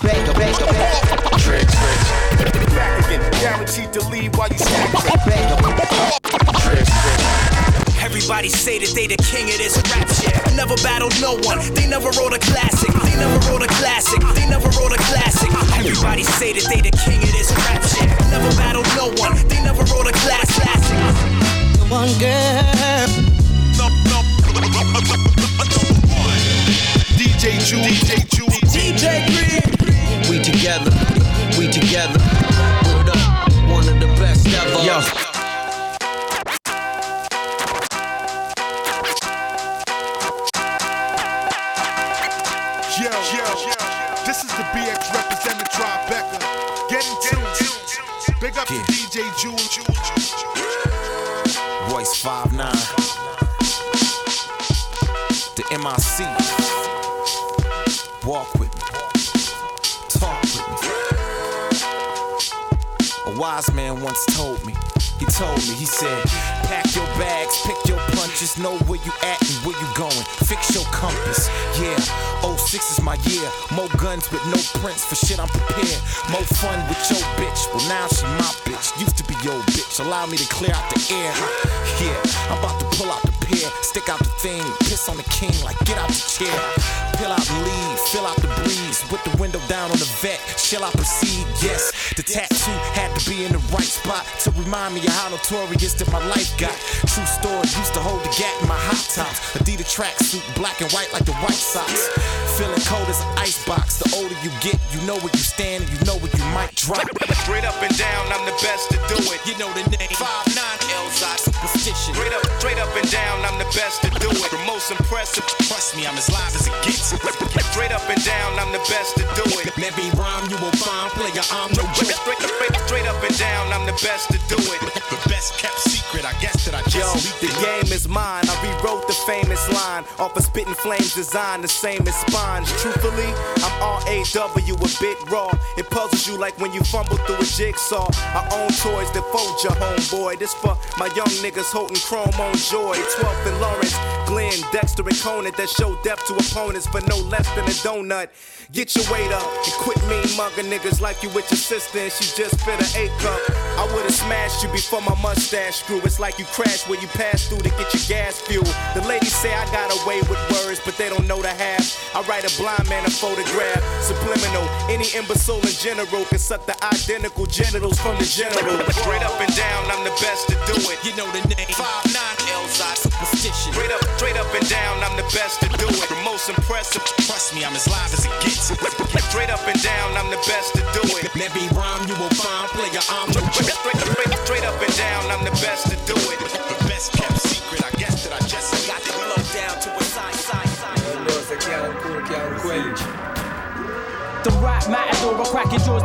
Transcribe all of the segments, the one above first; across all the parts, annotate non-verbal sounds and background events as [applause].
Bang, bang, bang. Tricks. Back again, guaranteed to leave while you stack. Tricks. Everybody say that they the king of this rap shit. Never battled no one. They never wrote a classic. They never wrote a classic. They never wrote a classic. Everybody say that they the king of this rap shit. Never battled no one. They never wrote a class classic. Come on, girl. [laughs] DJ Ju, DJ Ju, DJ Green. We together, we together. Word up, one of the best ever. Yo. Yo, yo, this is the BX representing Tribeca. Get in tune. Big up Yeah. to DJ Ju. Royce 5'9. The MIC. Walk wise man once told me. He told me, he said, pack your bags, pick your punches, know where you at and where you going. Fix your compass. Yeah, 06 is my year. More guns with no prints for shit I'm prepared. More fun with your bitch. Well, now she my bitch. Used to be your bitch. Allow me to clear out the air. Yeah, I'm about to pull out the pear, stick out the thing, piss on the king like get out the chair. Peel out the leave, fill out the breeze, with the window down on the vet. Shall I proceed? Yes, the tattoo had to be in the right spot to remind me of how notorious that my life got. True story, used to hold the gap in my hot tops. Adidas tracksuit, black and white like the White Sox. Feeling cold as an ice box. The older you get, you know where you stand and you know where you might drop. Straight up and down, I'm the best to do it. You know the name. Five nine Elzai superstition. Straight and down, I'm the best to do it. The most impressive. Trust me, I'm as live as it gets. Straight up and down, I'm the best to do it. Every rhyme you will find, player, I'm no joke. straight, straight, straight up and down, I'm the best to do it. The best kept secret, I guess Yo, the game is mine. I rewrote the famous line off of Spitting Flames design, the same as Spines. Truthfully, I'm R-A-W, a bit raw. It puzzles you like when you fumble through a jigsaw. I own toys that fold your homeboy. This for my young niggas holding chrome on joy. 12th and Lawrence, Glenn, Dexter, and Conant that show depth to opponents for no less than a donut. Get your weight up and quit mean mugging niggas like you with your sister and she just fit a A cup. I would've smashed you before my mustache grew. It's like you crashed where you passed through to get your gas fuel. The ladies say I got away with words, but they don't know the half. I write a blind man a photograph, subliminal. Any imbecile in general can suck the identical genitals from the general. Straight up and down, I'm the best to do it. You know the name. Five nine Elzai superstition. Straight up, straight up and down, I'm the best to do it. The most impressive. Trust me, I'm as live as it gets. Straight up and down, I'm the best to do it. Every rhyme you will find, player, I'm no Straight, joke. straight, straight, straight up and down, I'm the best to do it. The best kept secret, I guess that I just got to blow down to a side, side, side. The rap matador, I'm cracking jaws,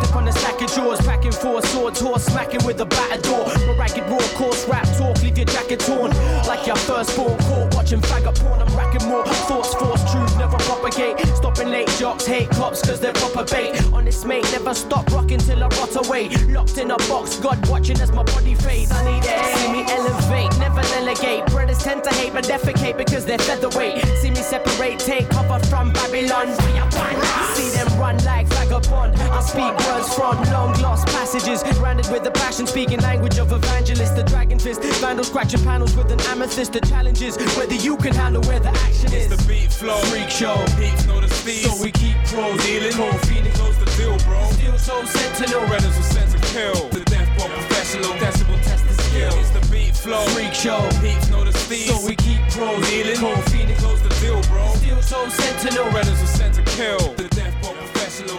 jaws, packing four swords, horse smacking with a batador. My ragged raw course rap talk, leave your jacket torn like your firstborn. Caught watching faggot porn, I'm racking more thoughts, force truth, never propagate. Stopping late jocks, hate cops, cause they're proper bait. On this mate, never stop rocking till I rot away. Locked in a box, God watching as my body fades. I need air, see me elevate, never delegate. Brothers tend to hate, but defecate because they're featherweight. See me separate, take cover from Babylon. See them run like vagabond. I speak words from long lost passages, branded with the passion, speaking language of evangelist. The dragon fist, vandal scratching panels with an amethyst. The challenges whether you can handle where the action is. It's the beat flow, freak show. Peeps know the speed, so we keep pros dealing. Cold feeding, close the deal, bro. Steel soul sentinel. Redders will sense a kill. The death bar professional, decibel test the skill. It's the beat flow, Freak show. Peeps know the speed, So we keep pros dealing. Cold feeding, close the deal, bro. Steel soul sentinel. Redders will sense a kill. The death bar professional,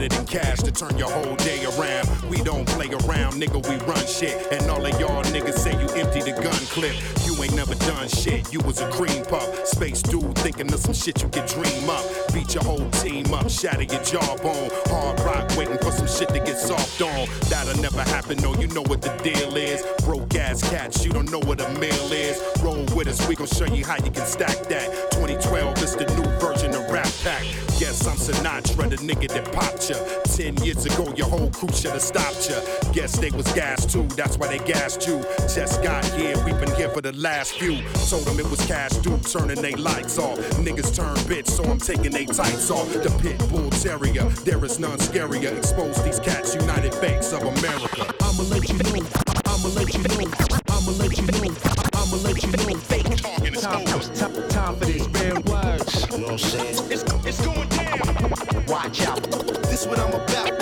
better than cash to turn your whole day around. We don't play around, nigga, we run shit. And all of y'all niggas say you empty the gun clip. You ain't never done shit. You was a cream puff. Space dude thinking of some shit you can dream up. Beat your whole team up, shatter your jawbone. Hard rock waiting for some shit to get soft on. That'll never happen, no, you know what the deal is. Broke ass cats, you don't know what a meal is. Roll with us, we gon' show you how you can stack that. 2012 is the new version of Rap Pack. Guess I'm Sinatra, the nigga that popped ya. Ten years ago, your whole crew should've stopped ya. Guess they was gassed too, that's why they gassed you. Just got here, we been here for the last few. Told them it was cash due, turning they lights off. Niggas turn bitch, so I'm taking they tights off. The pit bull terrier, there is none scarier. Expose these cats, United Banks of America. I'ma let you know. I'ma let you know. I'ma let you know. I'ma let you know. Fake Talking is time, over. time, time for this words. You know what I'm saying? It's, it's going down. Watch out. This what I'm about.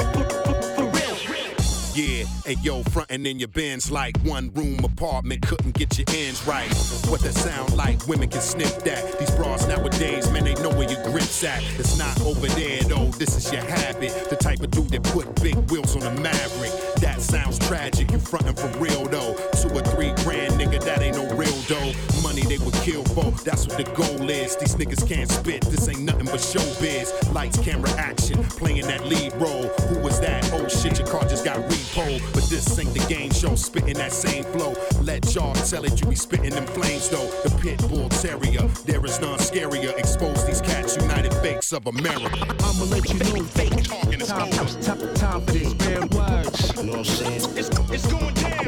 Yeah, hey yo, frontin' in your bins like one room apartment, couldn't get your ends right. What that sound like, women can sniff that. These bras nowadays, man, they know where your grip's at. It's not over there though, this is your habit. The type of dude that put big wheels on a Maverick. That sounds tragic, you frontin' for real though. Two or three grand, nigga, that ain't no real dough. Money they would kill for, that's what the goal is. These niggas can't spit, this ain't nothing but showbiz. Lights, camera, action, playing that lead role. Who was that? Oh shit, your car just got repoed. But this ain't the game show, spitting that same flow. Let y'all tell it, you be spitting them flames though. The pit bull terrier, there is none scarier. Expose these cats, United Fakes of America. I'ma let you know. Fake Talking is time, over. time, time for this bad words. You know what I'm saying? It's, it's going down.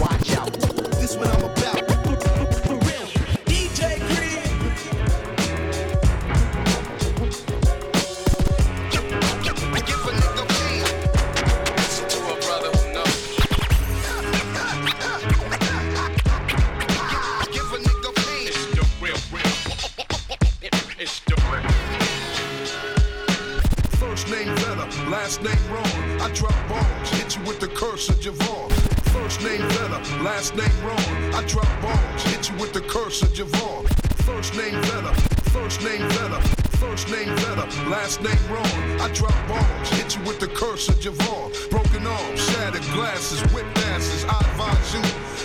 Watch out. This what I'm about. For real DJ Green. Give a nigga pain. Listen to a brother who knows. Give a nigga pain. It's the real, real. It's the real. First name better, last name wrong. I drop bombs, hit you with the curse of Javon. First name better, last name wrong. I drop bombs, hit you with the curse of Javon. First name better, first name better, first name better, last name wrong. I drop bombs, hit you with the curse of Javon. Broken arms, shattered glasses, whipped asses. I advise you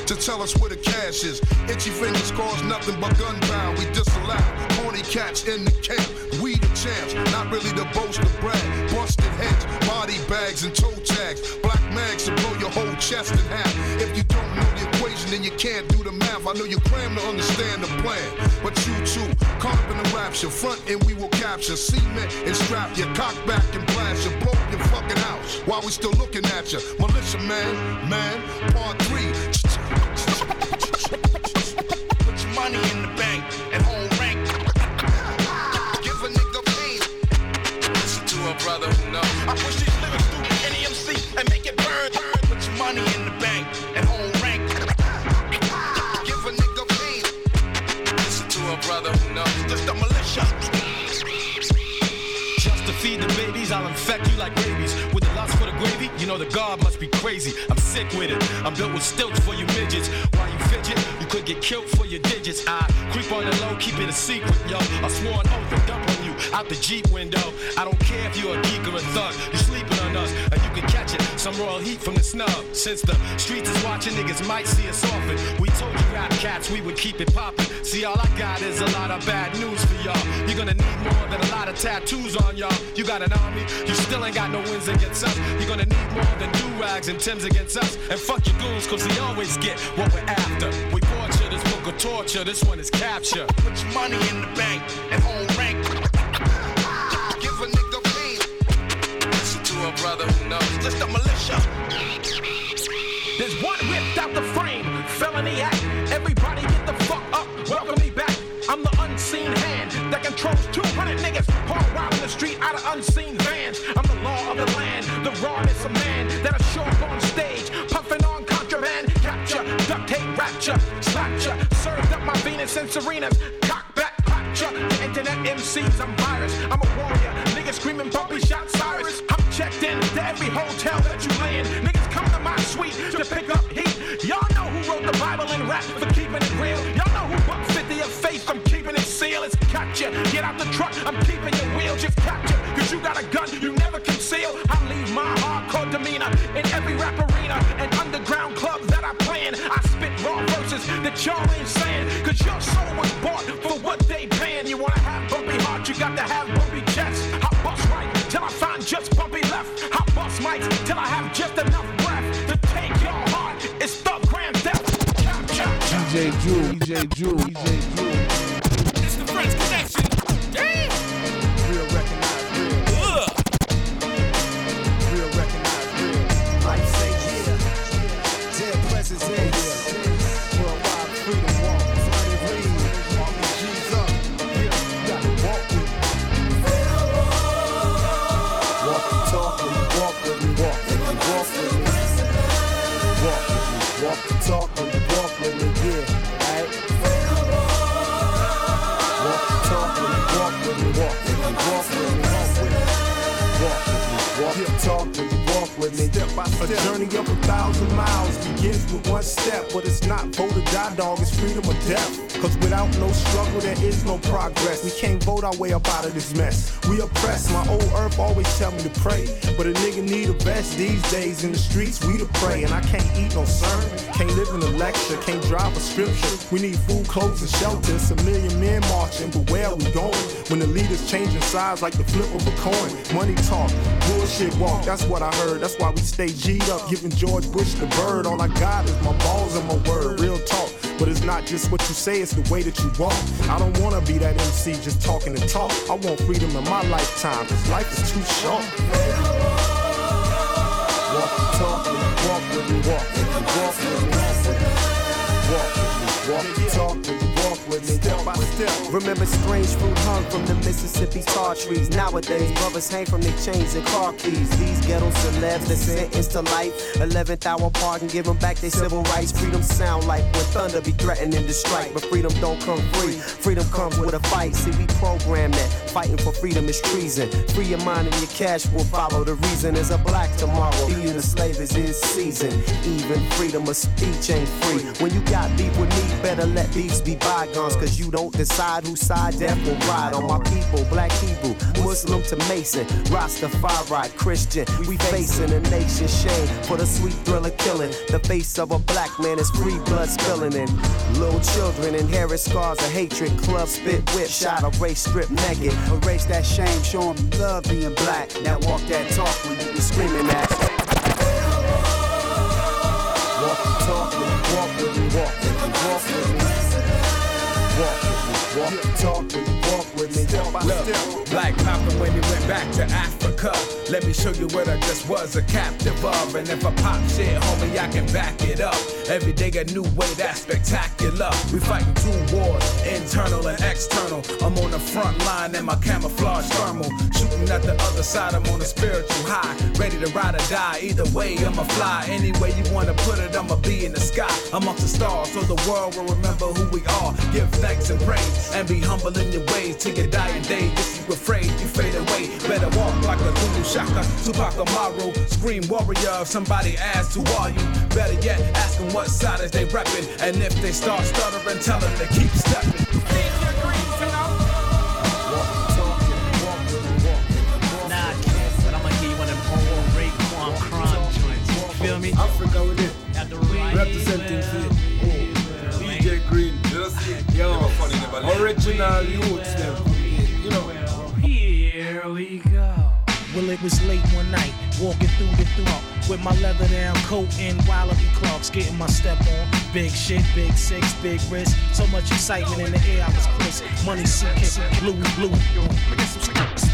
to tell us where the cash is. Itchy fingers cause nothing but gun gunbound. We disallow horny cats in the camp. We the champs, not really the boast of brag. Busted heads, body bags, and toe tags. Black mags to blow your whole chest in half. If you don't know equation, then you can't do the math. I know you cram to understand the plan, but you too, caught up in the rapture. Front and we will capture, cement and strap your cock back and blast you, blow your fucking house while we still looking at you. Militia man, man, part three. Put your money in the bank and hold rank. Give a nigga pain. Listen to a brother who knows. I push these lyrics through any MC and make it a knows. Just the militia. Just to feed the babies, I'll infect you like rabies. With the lust for the gravy, you know the God must be crazy. I'm sick with it. I'm built with stilts for you midgets. While you fidget, you could get killed for your digits. I creep on the low, keep it a secret, yo. I swore an oath and dump on you out the Jeep window. I don't care if you're a geek or a thug. You're sleeping on us, and you can catch it. Some royal heat from the snub. Since the streets is watching, niggas might see us often. We told you rap cats we would keep it poppin'. See, all I got is a lot of bad news for y'all. You're gonna need more than a lot of tattoos on y'all. You got an army, you still ain't got no wins against us. You're gonna need more than do rags and Tims against us. And fuck your goons, cause we always get what we're after. We you this book of torture, this one is capture. Put your money in the bank and hold brother. Just the militia. There's one ripped out the frame, felony act. Everybody get the fuck up, welcome me back. I'm the unseen hand that controls 200 niggas wild in the street out of unseen vans. I'm the law of the land, the rawness of man that'll show up on stage, puffing on contraband. Capture, duct tape, rapture, ya, served up my Venus and Serenas, cock back, internet MCs, I'm virus, I'm a warrior. Niggas screaming bumpy shot Cyrus. I'm checked in to every hotel that you lay in. Niggas come to my suite to pick up heat. Y'all know who wrote the Bible and rap for keeping it real. Y'all know who buck 50 of faith, I'm keeping it sealed. It's gotcha. Get out the truck, I'm keeping your wheel just capture. Cause you got a gun you never conceal. I leave my hardcore demeanor in every rap arena and underground club that I play in. I spit raw verses that y'all ain't saying. Cause your soul was bought for what they paying. You wanna have bumpy heart, you got to have bumpy chest. I bust right till I find just bumpy DJ Drew, DJ Drew. Step, but it's not vote or die, dog. It's freedom or death. Cause without no struggle, there is no progress. We can't vote our way up out of this mess. We oppressed. My old earth always tell me to pray, but a nigga need a vest these days. In the streets, we to pray, and I can't eat no sermon, can't live in a lecture, can't drive a scripture. We need food, clothes, and shelter. It's a million men marching, but where are we going? When the leaders changing sides like the flip of a coin. Money talk, bullshit walk. That's what I heard. That's why we stay G'd up, giving George Bush the bird. All I got is my balls and my word. Real talk. But it's not just what you say, it's the way that you walk. I don't wanna be that MC just talking to talk. I want freedom in my lifetime, cause life is too short. Walk and talk walk with me, walk with me, walk with me, walk with me, walk and talk with me, step by step. Remember strange fruit hung from the Mississippi tar trees. Nowadays, brothers hang from their chains and car keys. These ghetto celebs that sentenced to life. 11th hour pardon, give them back their civil rights. Freedom sound like when thunder be threatening to strike. But freedom don't come free. Freedom comes with a fight. See, we program that. Fighting for freedom is treason. Free your mind and your cash will follow. The reason is a black tomorrow. Being a slave is in season. Even freedom of speech ain't free. When you got beef with me, better let beefs be bygones. Cause you don't decide whose side death will ride. On my people, black Hebrew, Muslim to Mason, Rastafari, Christian. We facing a nation shame for the sweet thrill of killing. The face of a black man is free blood spilling. And little children inherit scars of hatred. Club spit whip, shot a race strip naked. Erase that shame, show 'em love being black. Now walk that talk when you be screaming at. Walk and talk walk with me, walk with me, walk with me. Walk with me, walk and talk with me, walk with me, step by step. Look, Black Malcolm when he went back to Africa. Let me show you what I just was a captive of. And if I pop shit, homie, I can back it up. Every day a new way that's spectacular. We fighting two wars, internal and external. I'm on the front line in my camouflage thermal. Shooting at the other side, I'm on a spiritual high. Ready to ride or die. Either way, I'ma fly. Any way you wanna put it, I'ma be in the sky. Amongst the stars, so the world will remember who we are. Give thanks and praise, and be humble in your ways till your dying day. If you afraid, you fade away. Better walk like a Zulu Shaka, Tupac Amaru. Scream warrior if somebody asks who are you. Better yet, ask them what side is they reppin'. And if they start stuttering, tell them to keep stepping. With my leather down coat and Wallaby Clarks, getting my step on. Big shit, big six, big wrist. So much excitement in the air, I was crisp. Money suitcase, blue, blue.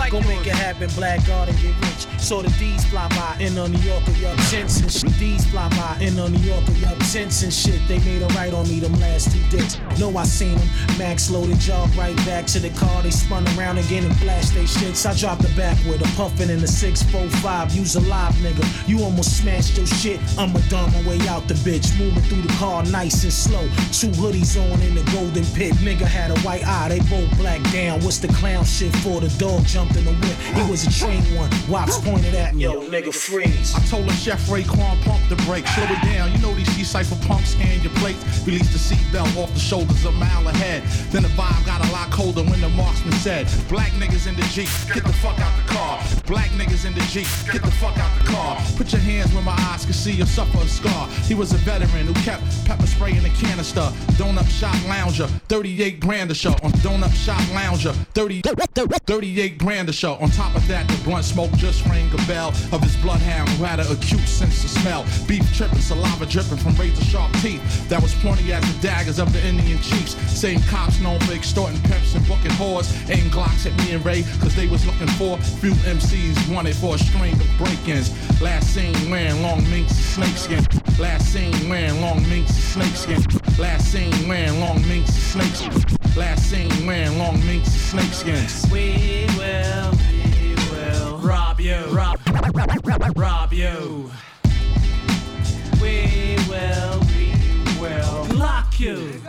Go make it happen, black guard and get rich. Saw the D's fly by in on New Yorker, yup, sense and shit. D's fly by in on New Yorker, yup, since and shit. They made a right on me them last two dicks. Know I seen them. Max loaded, jog right back to the car. They spun around again and flashed they shits. I dropped the back with a puffin' in the 645. Use a live nigga. You almost smashed your shit. I'ma dumb my way out the bitch. Moving through the car nice and slow. Two hoodies on in the golden pit. Nigga had a white eye, they both black down. What's the clown shit for? The dog jumped in the whip. It was a train one. Wops pointed at me. Yo, nigga, freeze. I told him Chef Raekwon pump the brake, slow it down. You know these C-Cypher punks scan your plates. Release the seatbelt off the shoulders a mile ahead. Then the vibe got a lot colder when the marksman said, Black niggas in the Jeep, get the fuck out the car. Black niggas in the Jeep, get the fuck out the car. Put your hands where my eyes can see or suffer a scar. He was a veteran who kept pepper spray in a canister. Donut shop lounger, 38 grand a show. On donut shop lounger, 30, 38 grand a show. On top of that, the blunt smoke just rang a bell of his bloodhound who had an acute sense of smell. Beef tripping, saliva dripping from razor sharp teeth that was pointy as the daggers of the Indian chiefs. Same cops known for extorting pimps and booking whores. Aim Glocks at me and Ray, cause they was looking for few MCs wanted for a string of break-ins. Last seen wearing long minks, snakeskin. Last seen wearing long minks, snakeskin. Last seen wearing long minks, and snakeskin. Last seen wearing long minks, snakeskins. We will, we will rob you, rob, rob, rob you. We will, we will lock you.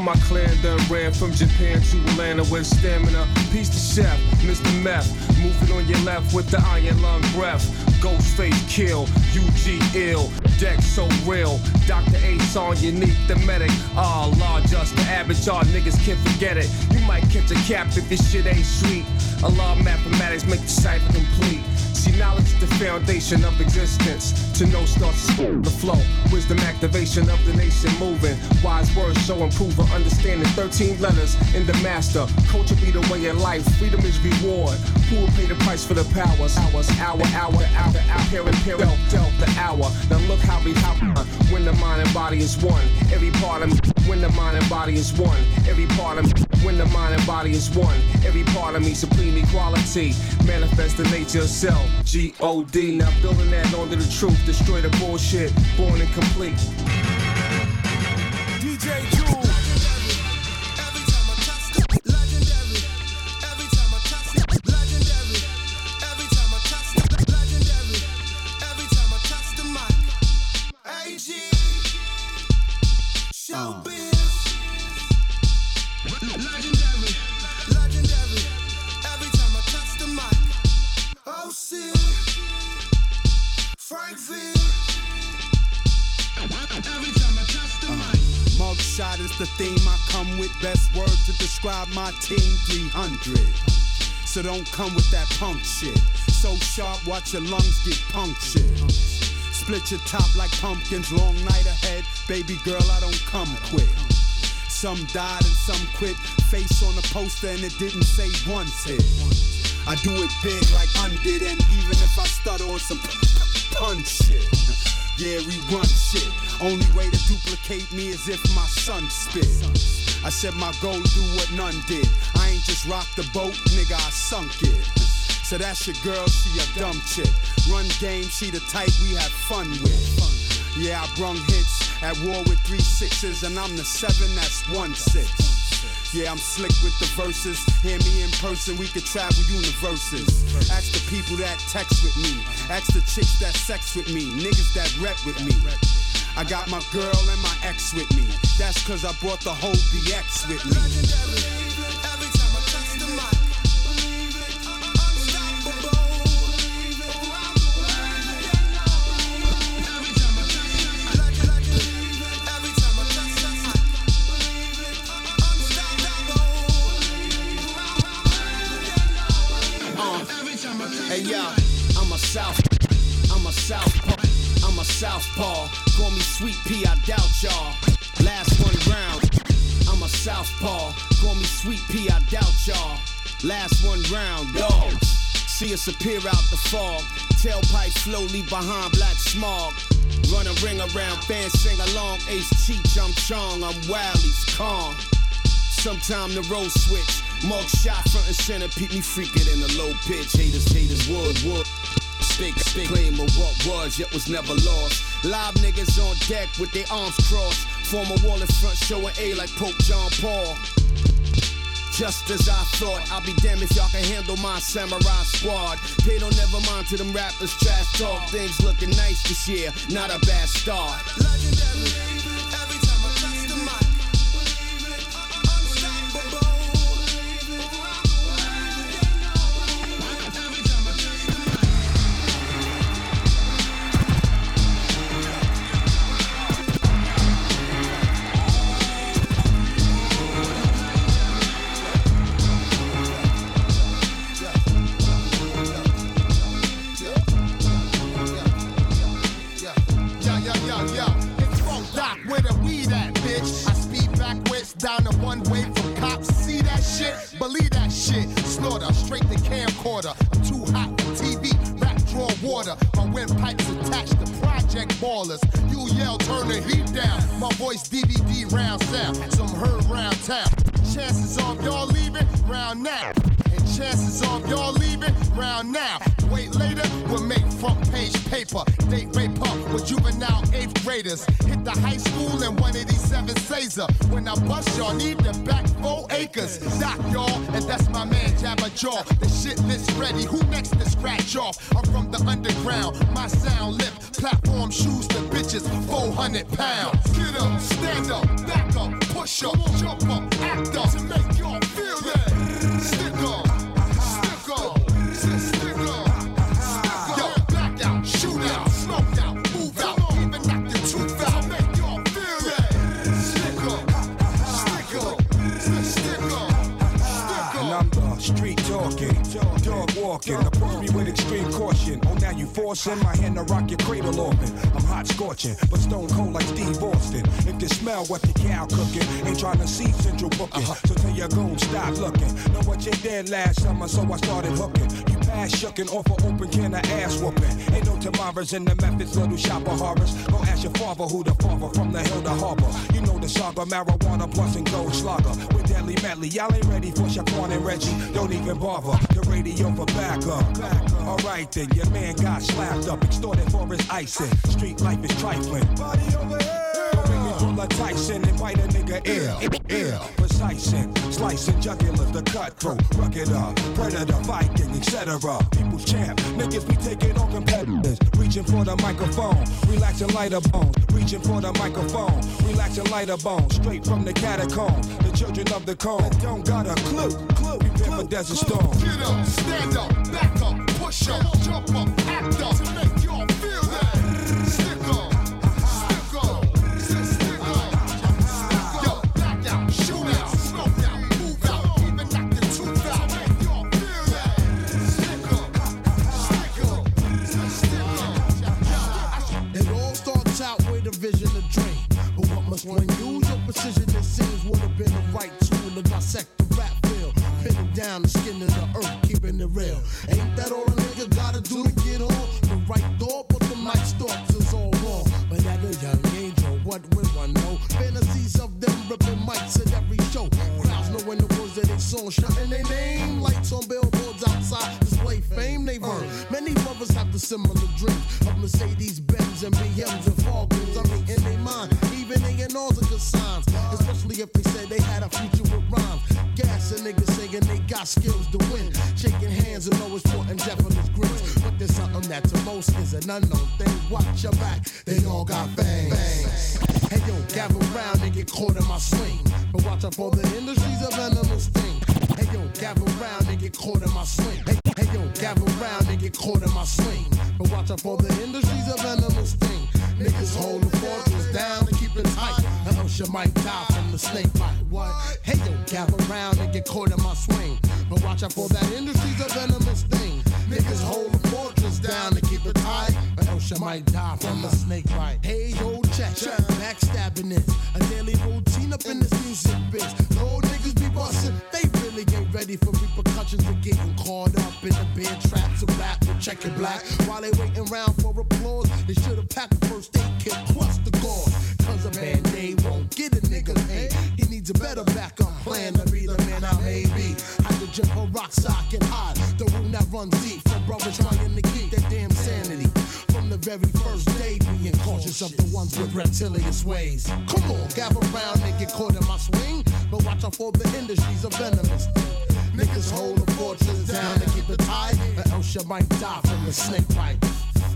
My clan done ran from Japan to Atlanta with stamina. Peace to Chef, Mr. Meth. Moving on your left with the iron lung breath. Ghostface kill, UG ill. Deck so real. Dr. Ace on unique, the medic. Ah, law just the average, y'all niggas can't forget it. You might catch a cap if this shit ain't sweet. A law mathematics make the cipher complete. See, knowledge the foundation of existence. To know starts the flow. Wisdom activation of the nation moving. Wise words show improver understanding. 13 letters in the master. Culture be the way of life. Freedom is reward. Who will pay the price for the powers? Hours, hour, hour, hour, hour, here and here, dealt, the hour. Now look how we how when the mind and body is one. Every part of me, when the mind and body is one. Every part of me, when the mind and body is one. Every part of me, supreme equality. Manifest the nature of self. G O D. Now building that onto the truth. Destroy the bullshit. Born and complete. DJ Mugshot is the theme I come with. Best word to describe my team 300. So don't come with that punk shit. So sharp, watch your lungs get punctured. Split your top like pumpkins, long night ahead. Baby girl, I don't come quick. Some died and some quit. Face on a poster and it didn't say wanted. I do it big like undid, and even if I stutter on some pun shit. Yeah, we run shit. Only way to duplicate me is if my son spit. I said my goal do what none did. I ain't just rocked the boat, nigga, I sunk it. So that's your girl, she a dumb chick. Run game, she the type we have fun with. Yeah, I brung hits at war with three sixes, and I'm the seven that's one six. Yeah, I'm slick with the verses. Hear me in person, we could travel universes. Ask the people that text with me. Ask the chicks that sex with me. Niggas that rep with me. I got my girl and my ex with me. That's cause I brought the whole BX with me. Uh, Last one round, dogs. See us appear out the fog. Tailpipe slowly behind black smog. Run a ring around, fans sing along. Ace Cheech, I'm Chong, I'm Wally's calm. Sometime the road switch. Mug shot front and center, peep me freaking in the low pitch. Haters, haters, wood, wood. Stick, stick, claim of what was, yet was never lost. Live niggas on deck with their arms crossed. Form a wall in front, showing A like Pope John Paul. Just as I thought, I'll be damned if y'all can handle my samurai squad. Pay don't never mind to them rappers, trash talk. Things looking nice this year, not a bad start. one The shit list ready. Who next to scratch off? I'm from the underground. My sound lip, platform shoes to bitches, 400 pounds. Get up, stand up, street talking, dog walking. Approach me with extreme caution. Oh, now you forcing my hand to rock your cradle open. I'm hot scorching, but stone cold like Steve Austin. If you smell what the cow cooking, ain't trying to see central booking. Uh-huh. So tell your goon, stop looking. Know what you did last summer, so I started hooking. Pass shucking off an open can of ass whooping. Ain't no tomorrows in the methods, little shop of horrors. Go ask your father who the father from the hill to harbor. You know the saga, marijuana plus and gold slugger. With deadly medley, y'all ain't ready for Shaquan and Reggie. Don't even bother. The radio for backup. Alright then, your man got slapped up, extorted for his icing. Street life is trifling. Body over here. Don't make me pull a Tyson and bite a nigga ear. Ear. Precising, slicing jugulars, the cutthroat, rugged up, predator, Viking, etc. People's champ, niggas be taking on competitors. Reaching for the microphone, relaxing lighter bones. Reaching for the microphone, relaxing lighter bones. Straight from the catacomb, the children of the cone. Don't got a clue, clue. Prepare for desert storm. Get up, stand up, back up, push up, jump up, act up Must one use? Your precision, it seems, would have been the right tool to dissect the rap field. Pinning down the skin of the earth, keeping it real. Ain't that all a nigga gotta do to get on? The right door, but the night's thoughts is all wrong. But at a young age, or what would one know? Fantasies of them ripping mics at every show. Crowds knowing the words of their song, shouting their name. Lights on billboards outside, display fame they've earned. Many brothers have the similar dreams of Mercedes Benz and BMs and Falcons. I mean, in their mind, even A&Rs are good signs. Especially if they said they had a future with rhymes. Gas and niggas saying they got skills to win. Shaking hands and always sporting Japanese grins. But there's something that to most is an unknown thing. Watch your back, they all got fangs. Hey yo, gather round and get caught in my swing. But watch out for the industry's a venomous thing. Hey yo, gather round and get caught in my swing. Hey, hey yo, gather round and get caught in my swing. But watch out for the industry's a venomous thing. Niggas hold the fortress down and keep it tight. Or else you might die from the snake bite. What? Hey yo, gather round and get caught in my swing. But watch out for that industry's a venomous thing. Niggas hold the fortress down and keep it tight. Else you might die from the snake bite. Hey yo, check, backstabbing is a daily routine up in this music biz. No niggas be bustin', they ready for repercussions of getting caught up in the beer traps of rap with checking black. While they waiting around for applause, they should've packed the first aid kit plus the gauze. Cause a band-aid won't get a nigga paid. He needs a better backup plan to be the man I may be. Hydrogen peroxide can hide the wound that runs deep from brothers trying to keep very first day, being cautious of the ones with reptilian ways. Come on, gather round and get caught in my swing. But watch out for the industry's a venomous thing. Niggas hold the fortress down and keep it tight, or else you might die from the snake bite.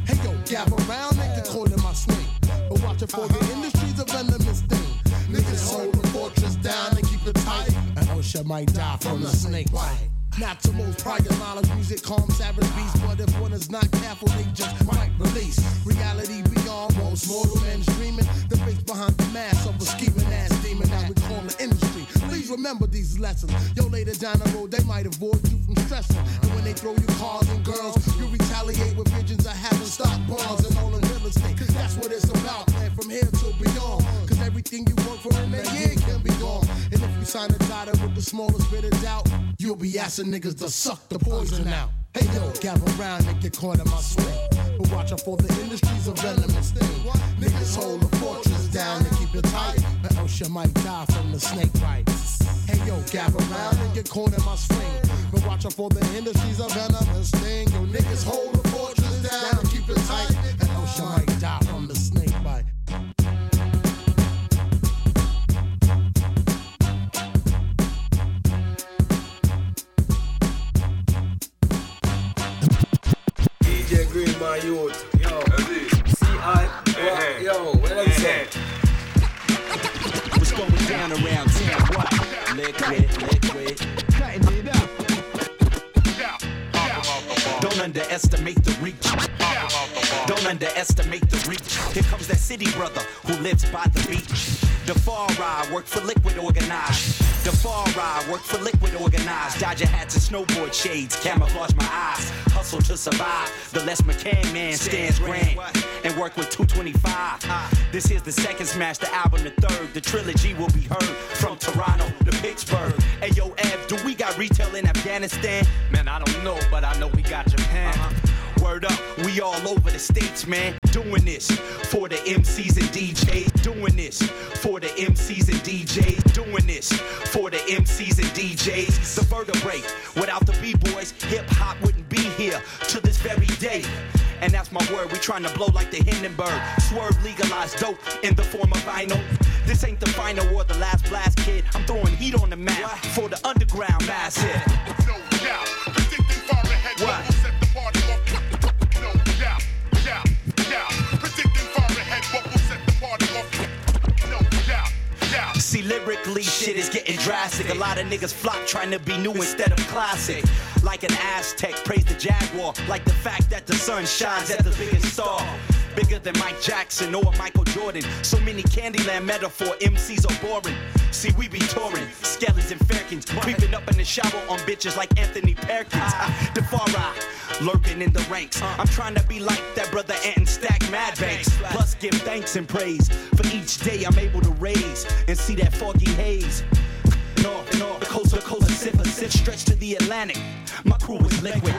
Hey yo, gather round and get caught in my swing. But watch out for the uh-huh. industry's a venomous thing. Niggas hold the fortress down and keep it tight, or else you might die from the snake bite. Not to most prior knowledge, music calm savage beats, but if one is not careful, they just might release. Reality beyond most mortal men dreaming, the face behind the mask of a scheming ass demon that we call the industry. Please remember these lessons. Yo, later down the road, they might avoid you from stressing. And when they throw you cars and girls, you retaliate with visions of having stock bonds and all the real estate. Cause that's what it's about, man, from here to beyond. Cause everything you work for in that year can be gone. Sign a dotted with the smallest bit of doubt, you'll be asking niggas to suck the poison out. Hey yo, gather round and get caught in my swing. But watch out for the industry's a venomous thing. Niggas hold the fortress down and keep it tight, or else you might die from the snake bite. Hey yo, gather round and get caught in my swing. But watch out for the industry's a venomous thing. Yo, niggas hold the fortress down and keep it tight, or else you might die from the snake Green. Yo. See, I. What? Yo, what I'm saying? What's going down around town? What? Liquid, liquid. Cutting it up. Don't underestimate the reach. Don't underestimate the reach. Here comes that city brother who lives by the beach. The far ride work for liquid organized. The far ride work for liquid organized. Dodger hats and snowboard shades, camouflage my eyes. Hustle to survive. The less McCann man stands grand and work with 225. This is the second smash, the album the third. The trilogy will be heard from Toronto to Pittsburgh. Hey yo, Ev, do we got retail in Afghanistan? Man, I don't know, but I know we got Japan. Word up, we all over the states, man. Doing this for the MCs and DJs. Doing this for the MCs and DJs. Doing this for the MCs and DJs. The vertebrae, without the B-boys, hip hop wouldn't be here to this very day. And that's my word, we trying to blow like the Hindenburg. Swerve legalized dope in the form of vinyl. This ain't the final or the last blast, kid. I'm throwing heat on the map for the underground massive. No doubt. Drastic. A lot of niggas flop trying to be new instead of classic. Like an Aztec, praise the Jaguar. Like the fact that the sun shines at the biggest star. Bigger than Mike Jackson or Michael Jordan. So many Candyland metaphor MCs are boring. See, we be touring, Skellies and Fairkins, creeping up in the shower on bitches like Anthony Perkins. far eye, lurking in the ranks. I'm trying to be like that brother Ant and stack mad banks. Plus, give thanks and praise for each day I'm able to raise and see that foggy haze. Coast to coast, Pacific, Pacific, stretch to the Atlantic. My crew is liquid.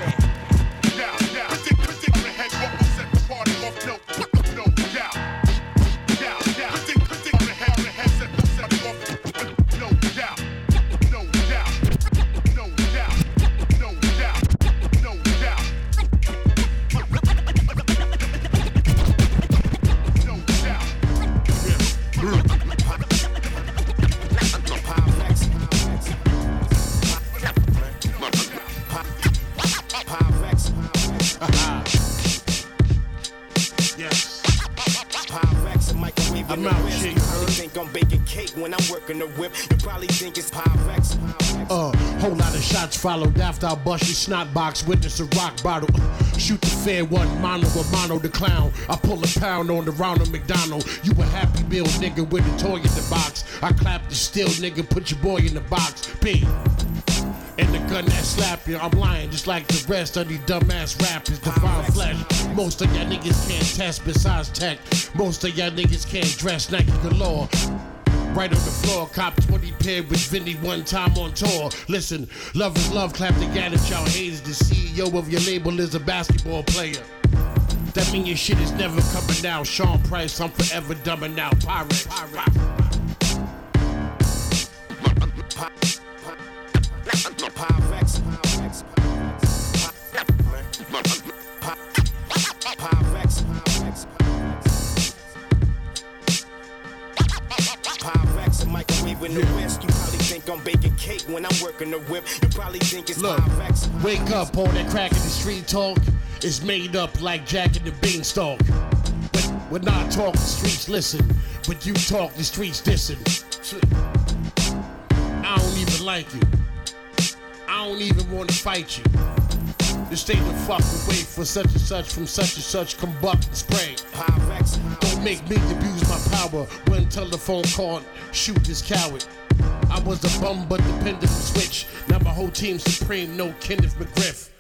When the whip. You probably think it's Pyrex. Uh, whole lot of shots followed after I bust your snot box. Witness a rock bottle. Shoot the fair one, mono a mono the clown. I pull a pound on the Ronald McDonald. You a happy meal nigga with a toy in the box. I clap the still nigga, put your boy in the box. B. And the gun that slap you, I'm lying just like the rest of these dumbass rappers. Divine flesh. Most of y'all niggas can't test besides tech. Most of y'all niggas can't dress like Nike galore. Right on the floor, cop 20 pair with Vinny one time on tour. Listen, love is love, clap together, y'all haters. The CEO of your label is a basketball player. That mean your shit is never coming down. Sean Price, I'm forever dumbing out. Pirates. Pyrex. In the west. You probably think I'm baking cake when I'm working the whip. You probably think it's Look, Pyrex. wake up, all that crack in the street talk is made up like Jack and the Beanstalk. But when I talk, the streets listen. But you talk, the streets listen. I don't even like you. I don't even want to fight you. Just stay the fuck away for such and such from such and such combust and spray. Don't make me abuse my power. One telephone call, shoot this coward. I was a bum but dependent on switch. Now my whole team supreme, no Kenneth McGriff.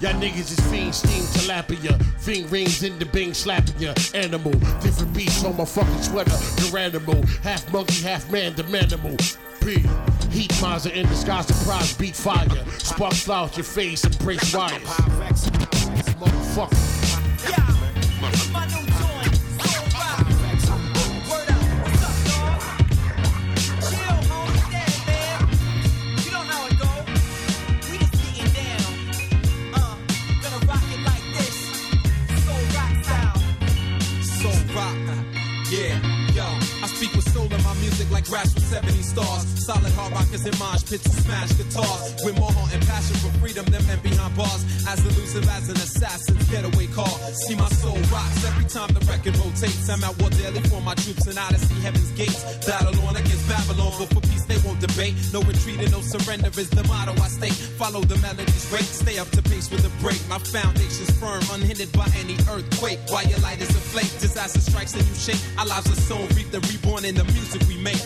Y'all niggas is fiend steam tilapia. Fing rings in the bing slapping ya. Animal. Different beats on my fucking sweater. Your animal. Half monkey, half man, the manimal. P. Heat miser in disguise, surprise beat fire. Spark out your face and brace wires. Motherfucker. Yeah. grass with 70 stars. Solid hard rockers in mosh pits and smash guitars. With more heart and passion for freedom than men behind bars. As elusive as an assassin's getaway car. See my soul rocks every time the record rotates. I'm at war daily for my troops and Odyssey see heaven's gates. Battle on against Babylon, but for peace they won't debate. No retreat and no surrender is the motto I state. Follow the melodies break. stay up to pace with the break. My foundation's firm, unhindered by any earthquake. While your light is a disaster strikes and you shake. Our lives are sown, reap the reborn in the music we make.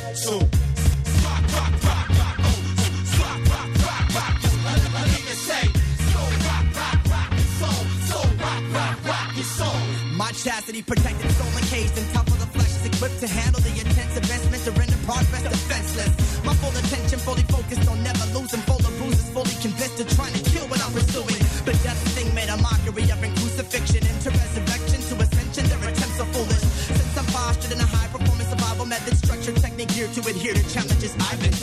My chastity protected soul to adhere to challenges I've been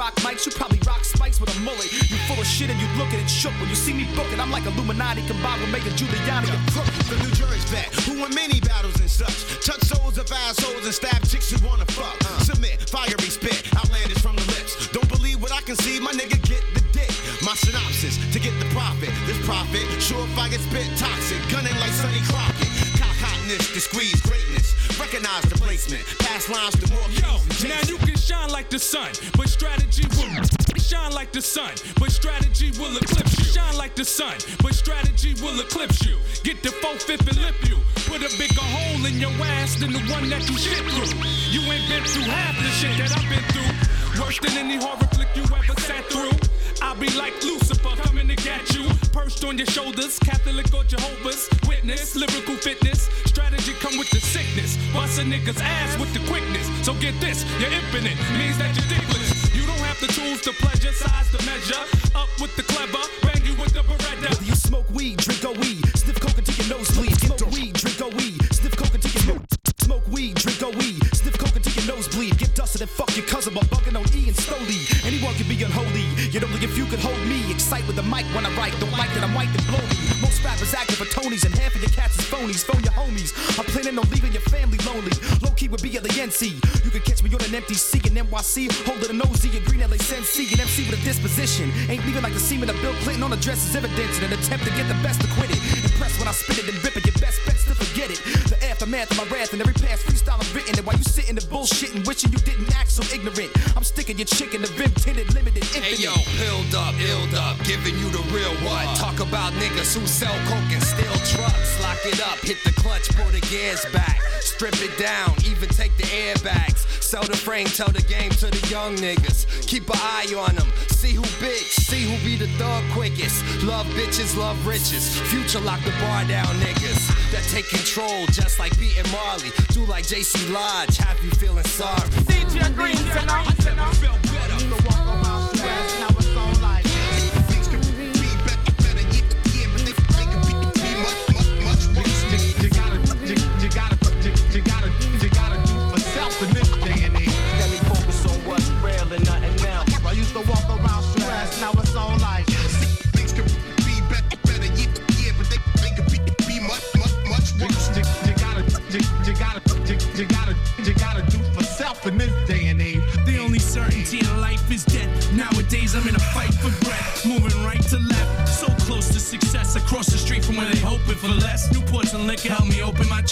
rock mics, you probably rock spikes with a mullet. You full of shit and you looking and shook when you see me booking. I'm like Illuminati combined with Megan Giuliani and Crook. The New Jersey's back, who won many battles and such. Touch souls of assholes and stab chicks who wanna fuck. Uh. Submit, fiery spit, outlandish from the lips. Don't believe what I can see, my nigga get the dick. My synopsis to get the profit. This profit, sure if I get spit toxic, gunning like Sonny Crockett. Cock hotness to squeeze greatness. Recognize the placement. Pass lines to more Yo, now you can shine like the sun, but strategy will shine like the sun, but strategy will eclipse you. Shine like the sun, but strategy will eclipse you. Get the four fifth and lip you. Put a bigger hole in your ass than the one that you shit through. You ain't been through half the shit that I've been through. Worse than any horror flick you ever sat through. I'll be like Lucifer coming to get you. Perched on your shoulders, Catholic or Jehovah's Witness, lyrical fitness. Strategy come with the sickness. Bust a nigga's ass with the quickness. So get this, you're infinite, means that you're dickless. You don't have the tools to pleasure, size to measure. Up with the clever, bang you with the beretta. Whether you smoke weed, drink a weed, sniff coke until your nose bleed. Smoke weed, drink a weed, sniff coke until your nose. Smoke weed, drink a weed, sniff coke until your nose bleed. Get dusted and fuck your cousin while bugging on E and slowly. Anyone can be unholy. Yet only if you could hold me. Excite with the mic when I write. Don't like that I'm white, then blow me. Most rappers acting for Tonys and half of your cats is phonies. Phone your homies. I'm planning on leaving your family lonely. Low key would be at the NC. You can catch me on an empty C in NYC. Holding an OZ in Green LA Sensi. An MC with a disposition. Ain't leaving like the semen of Bill Clinton on a dress is evidence in an attempt to get the best acquitted. Impressed when I spit it and rip it. Your best bet's to forget it. Aftermath of my wrath and every past freestyle I've written. And while you sitting there bullshitting, wishing you didn't act so ignorant. I'm sticking your chick in the rim tinted limited infinite. Hey yo, pilled up, illed up, giving you the real one. Talk about niggas who sell coke and steal trucks. Lock it up, hit the clutch, pull the gears back. Strip it down, even take the airbags. Sell the frame, tell the game to the young niggas. Keep an eye on them, see who big, see who be the thug quickest. Love bitches, love riches. Future lock the bar down, niggas. That take control, just like Pete and Marley. Do like JC Lodge, have you feeling sorry? DJ Green, tonight, self in this day and age. The only certainty in life is death. Nowadays, I'm in a fight for breath. Moving right to left. So close to success. Across the street from where they hoping for the less. Newports and liquor help me open my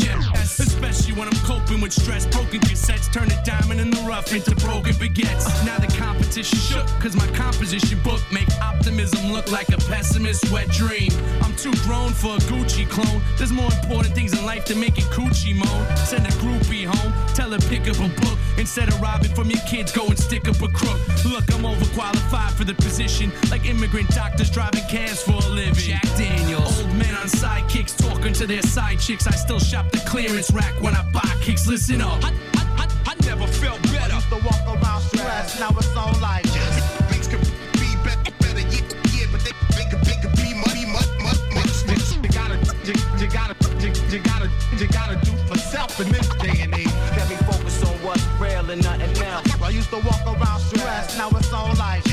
when I'm coping with stress. Broken cassettes turn a diamond in the rough into broken baguettes. Now the competition shook. Cause my composition book make optimism look like a pessimist wet dream. I'm too grown for a Gucci clone. There's more important things in life than making coochie moan. Send a groupie home. Tell her pick up a book. Instead of robbing from your kids, go and stick up a crook. Look, I'm overqualified for the position. Like immigrant doctors driving cabs for a living. Jack Daniels. Old men on sidekicks talking to their side chicks. I still shop the clearance rack when I buy kicks. Listen up. I, I, I, I never felt better. I used to walk around stressed, now it's all like Things could be better, better, yeah, yeah, but they, they could, they could be much, much, much, much You gotta, you, you gotta, you, you gotta, you gotta do for self in this day and age. Let me focus on what's real and nothing else. I used to walk around stressed, now it's on like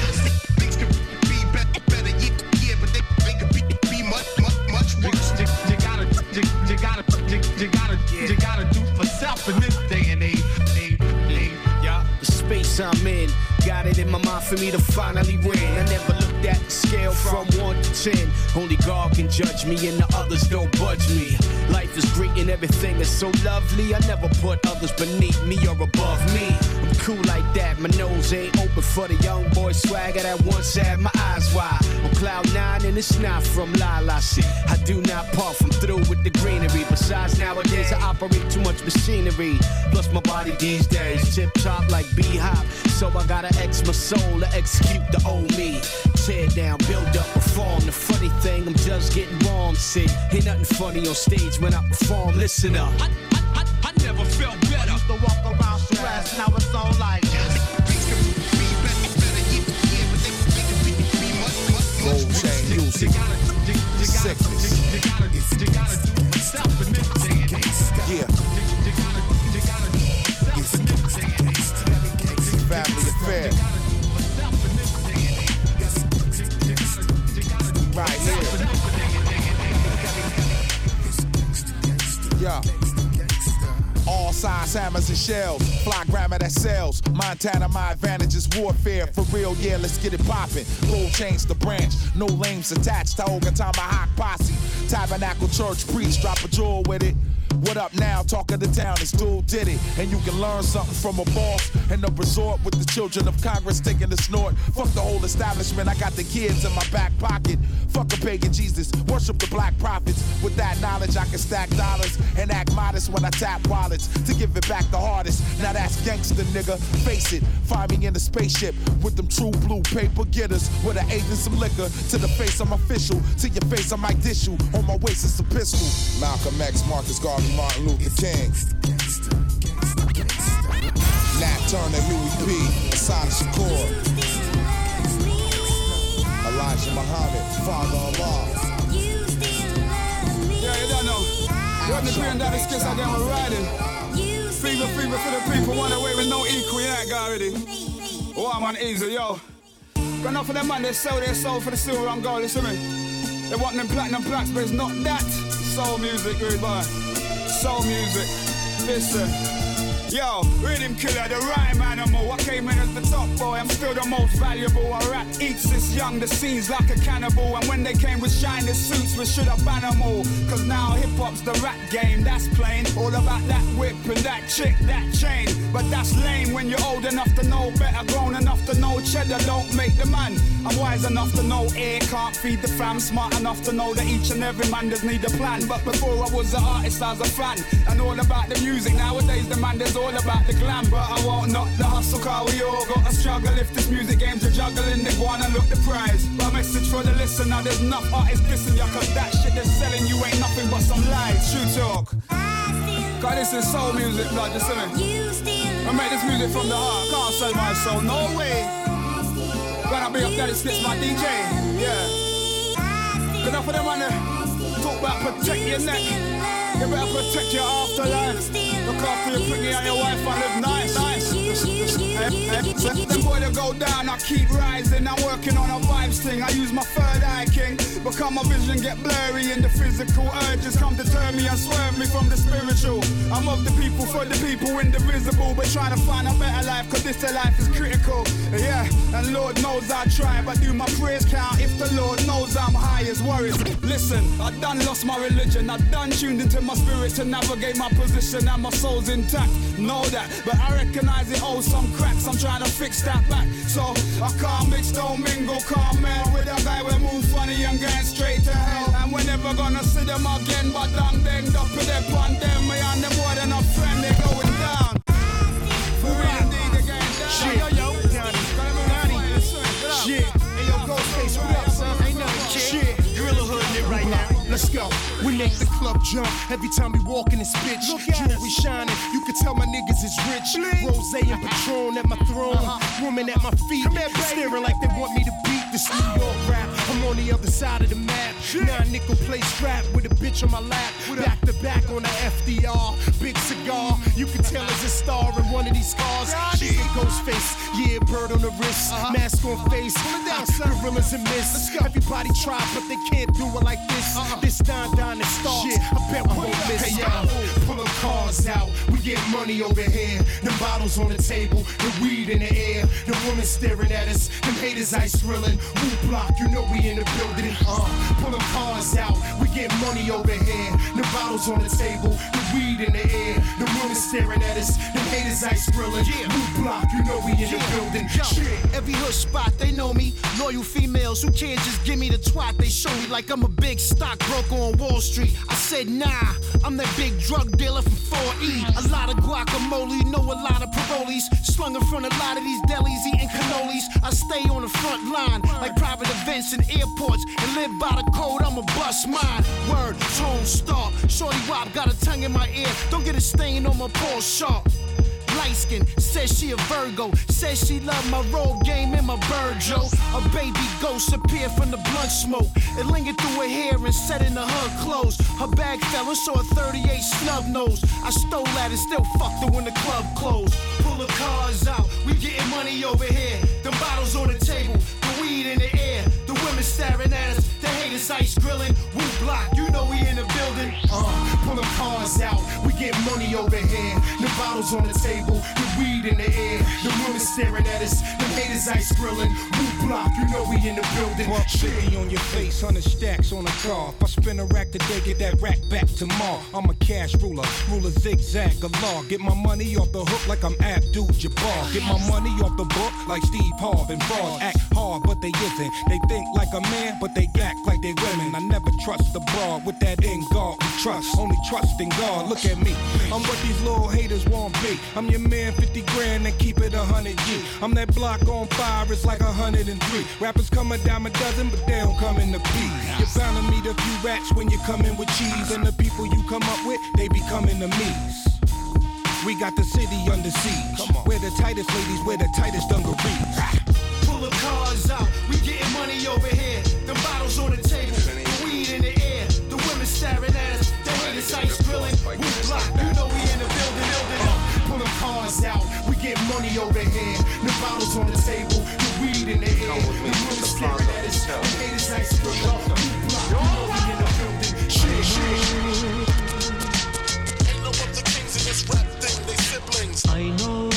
I'm in, got it in my mind for me to finally win. I never looked at the scale from 1 to 10. Only God can judge me, and the others don't budge me. Life is great and everything is so lovely. I never put others beneath me or above me. I'm cool like that, my nose ain't open for the young boy swagger that once had my eyes wide. On cloud nine, and it's not from Lala shit. I do not puff, I'm through with the greenery. Besides, nowadays I operate too much machinery. Plus, my body these days tip top like B-Hop. So I gotta X my soul to execute the old me. Tear down, build up, perform. The funny thing, I'm just getting warm. See, ain't nothing funny on stage when I perform. Listen up. I, I, I, I never felt better. used to walk around stressed, now in this day and age. family affair. Right here. Yeah. All size hammers and shells. Fly grammar that sells. Montana, my advantage is warfare. For real, yeah, let's get it poppin'. Gold chains the branch. No lames attached to Ogatama Hawk Posse. Tabernacle Church preach. Drop a jewel with it. What up now? Talk of the town, dude did it. And you can learn something from a boss in the resort with the children of Congress taking the snort. Fuck the whole establishment, I got the kids in my back pocket. Fuck a pagan Jesus, worship the black prophets. With that knowledge, I can stack dollars and act modest when I tap wallets to give it back the hardest. Now that's gangster, nigga. Face it, find me in a spaceship with them true blue paper getters with an eighth and some liquor. To the face, I'm official. To your face, I might dish you. On my waist, it's a pistol. Malcolm X, Marcus Garvey, Martin Luther King. Nat Turner, Huey P, Assata Shakur. Elijah Muhammad, Father Allah. Yeah, you don't know. What the granddaddy skits out there were riding. Fever, fever for the people, one away with no equal, yeah, guy already. Oh, I'm on easy, yo. Got enough of them man, they sell their soul for the silver and gold, you see me? They want them platinum plaques, but it's not that. Soul music, good boy. Soul music. Listen. Yo, rhythm killer, the rhyme animal. I came in as the top boy, I'm still the most valuable. I rap eats this young, the scene's like a cannibal. And when they came with shiny suits, we should have animal. Cause now hip hop's the rap game, that's plain. All about that whip and that chick, that chain. But that's lame when you're old enough to know better, grown enough to know cheddar don't make the man. I'm wise enough to know air can't feed the fam, smart enough to know that each and every man does need a plan. But before I was an artist, I was a fan. And all about the music, nowadays the man there's all about the glam. But I won't knock the hustle, car we all got to struggle. If this music game's a juggling, they wanna look the prize. But message for the listener, there's enough artists dissing ya, cause that shit they're selling you ain't nothing but some lies. True talk. God, this is soul music, blood, see me? I make this music from the heart, can't sell my soul, no way. Gonna be up there to slits my DJ, yeah. Enough of them on there, talk about protect your neck. You better protect your afterlife. Look after your pretty and your wife. And live nice, boy to go down, I keep rising. I'm working on a vibes thing. I use my third eye king. Become my vision get blurry and the physical urges come to turn me and swerve me from the spiritual. I'm of the people for the people indivisible, but trying to find a better life, cause this life is critical. Yeah, and Lord knows I try, but do my prayers count if the Lord knows I'm high as worries. Listen, I done lost my religion, I done tuned into my spirit to navigate my position, and my soul's intact. Know that, but I recognize it owes some cracks. I'm trying to fix that back. So I can't mix, don't mingle, can't melt with a guy we move funny and going straight to hell. And we're never gonna see them again, but I'm danged up with them on them. Me and them more than a friend, they going down. For real indeed, they going down. Shit. Let's go. We make the club jump every time we walk in this bitch. Jewelry shining, you can tell my niggas is rich. Rose and Patron at my throne, woman at my feet, staring like they want me to beat this New York rap. I'm on the other side of the map. Nine nickel plate strap with a bitch on my lap. Back to back on the FDR, big cigar. You can tell it's a star in one of these cars. scars. Shit, ghost face, yeah, bird on the wrist, mask on face. Gorillas and mist. Everybody try, but they can't do it like this. This Don Don is star. I bet we won't miss. Hey, yo, pull them cars out. We get money over here. The bottles on the table, the weed in the air. The woman staring at us. Them haters ice grilling. Who block? You know we in the building. Uh, pull them cars out. We get money over here. The bottles on the table, the weed in the air. The woman staring at us. the haters ice grilling. Who block? You know we in the building. Yo, Shit. every hood spot, they know me. Loyal females who can't just give me the twat. They show me like I'm a big stockbroker on Wall Street. I said, nah, I'm that big drug dealer from 4E. A lot of guacamole, know a lot of parolees. Slung in front of a lot of these delis, eating cannolis. I stay on the front line, like private events and airports. And live by the code, I'ma bust mine. Word, tone, star. Shorty Rob got a tongue in my ear. Don't get a stain on my paw sharp light skin. Says she a Virgo. Says she love my roll game and my Virgil. A baby ghost appeared from the blunt smoke. It lingered through her hair and set in her clothes. Her bag fell and saw a 38 snub nose. I stole that and still fucked her when the club closed. Pull the cars out. We getting money over here. The bottles on the table. The weed in the women staring at us. The haters ice grilling. Woo block, you know we in the building. Uh, pull them cars out, we get money over here. The bottles on the table, the weed in the air. The women staring at us, the haters ice grilling. Woo block, you know we in the building. Buck 50 on your face, 100 stacks on a car. If I spin a rack today, get that rack back tomorrow. I'm a cash ruler, ruler zigzag galore. Get my money off the hook like I'm Abdul Jabbar. Get my money off the book like Steve Harvey. Act hard, but they isn't. They think like a man, but they act like they women. I never trust the broad with that in God we trust. Only trust in God. Look at me. I'm what these little haters want be. I'm your man, 50 grand and keep it a hundred G. I'm that block on fire, it's like a hundred and three. Rappers come a dime a dozen, but they don't come in the P. You're bound to meet a few rats when you come in with cheese, and the people you come up with, they be coming to me's. We got the city under siege. We're the tightest ladies, we're the tightest dungarees. Pull cars out, we getting money over here. The bottles on the table, the weed in the air. The women staring at us, the haters ice grilling. We block, you know we in the building, building up. Pull the cars out, we get money over here. The bottles on the table, the weed in the air. The women staring at us, the haters ice grilling. We block, you know we in the building. Shit, shit. Ain't no other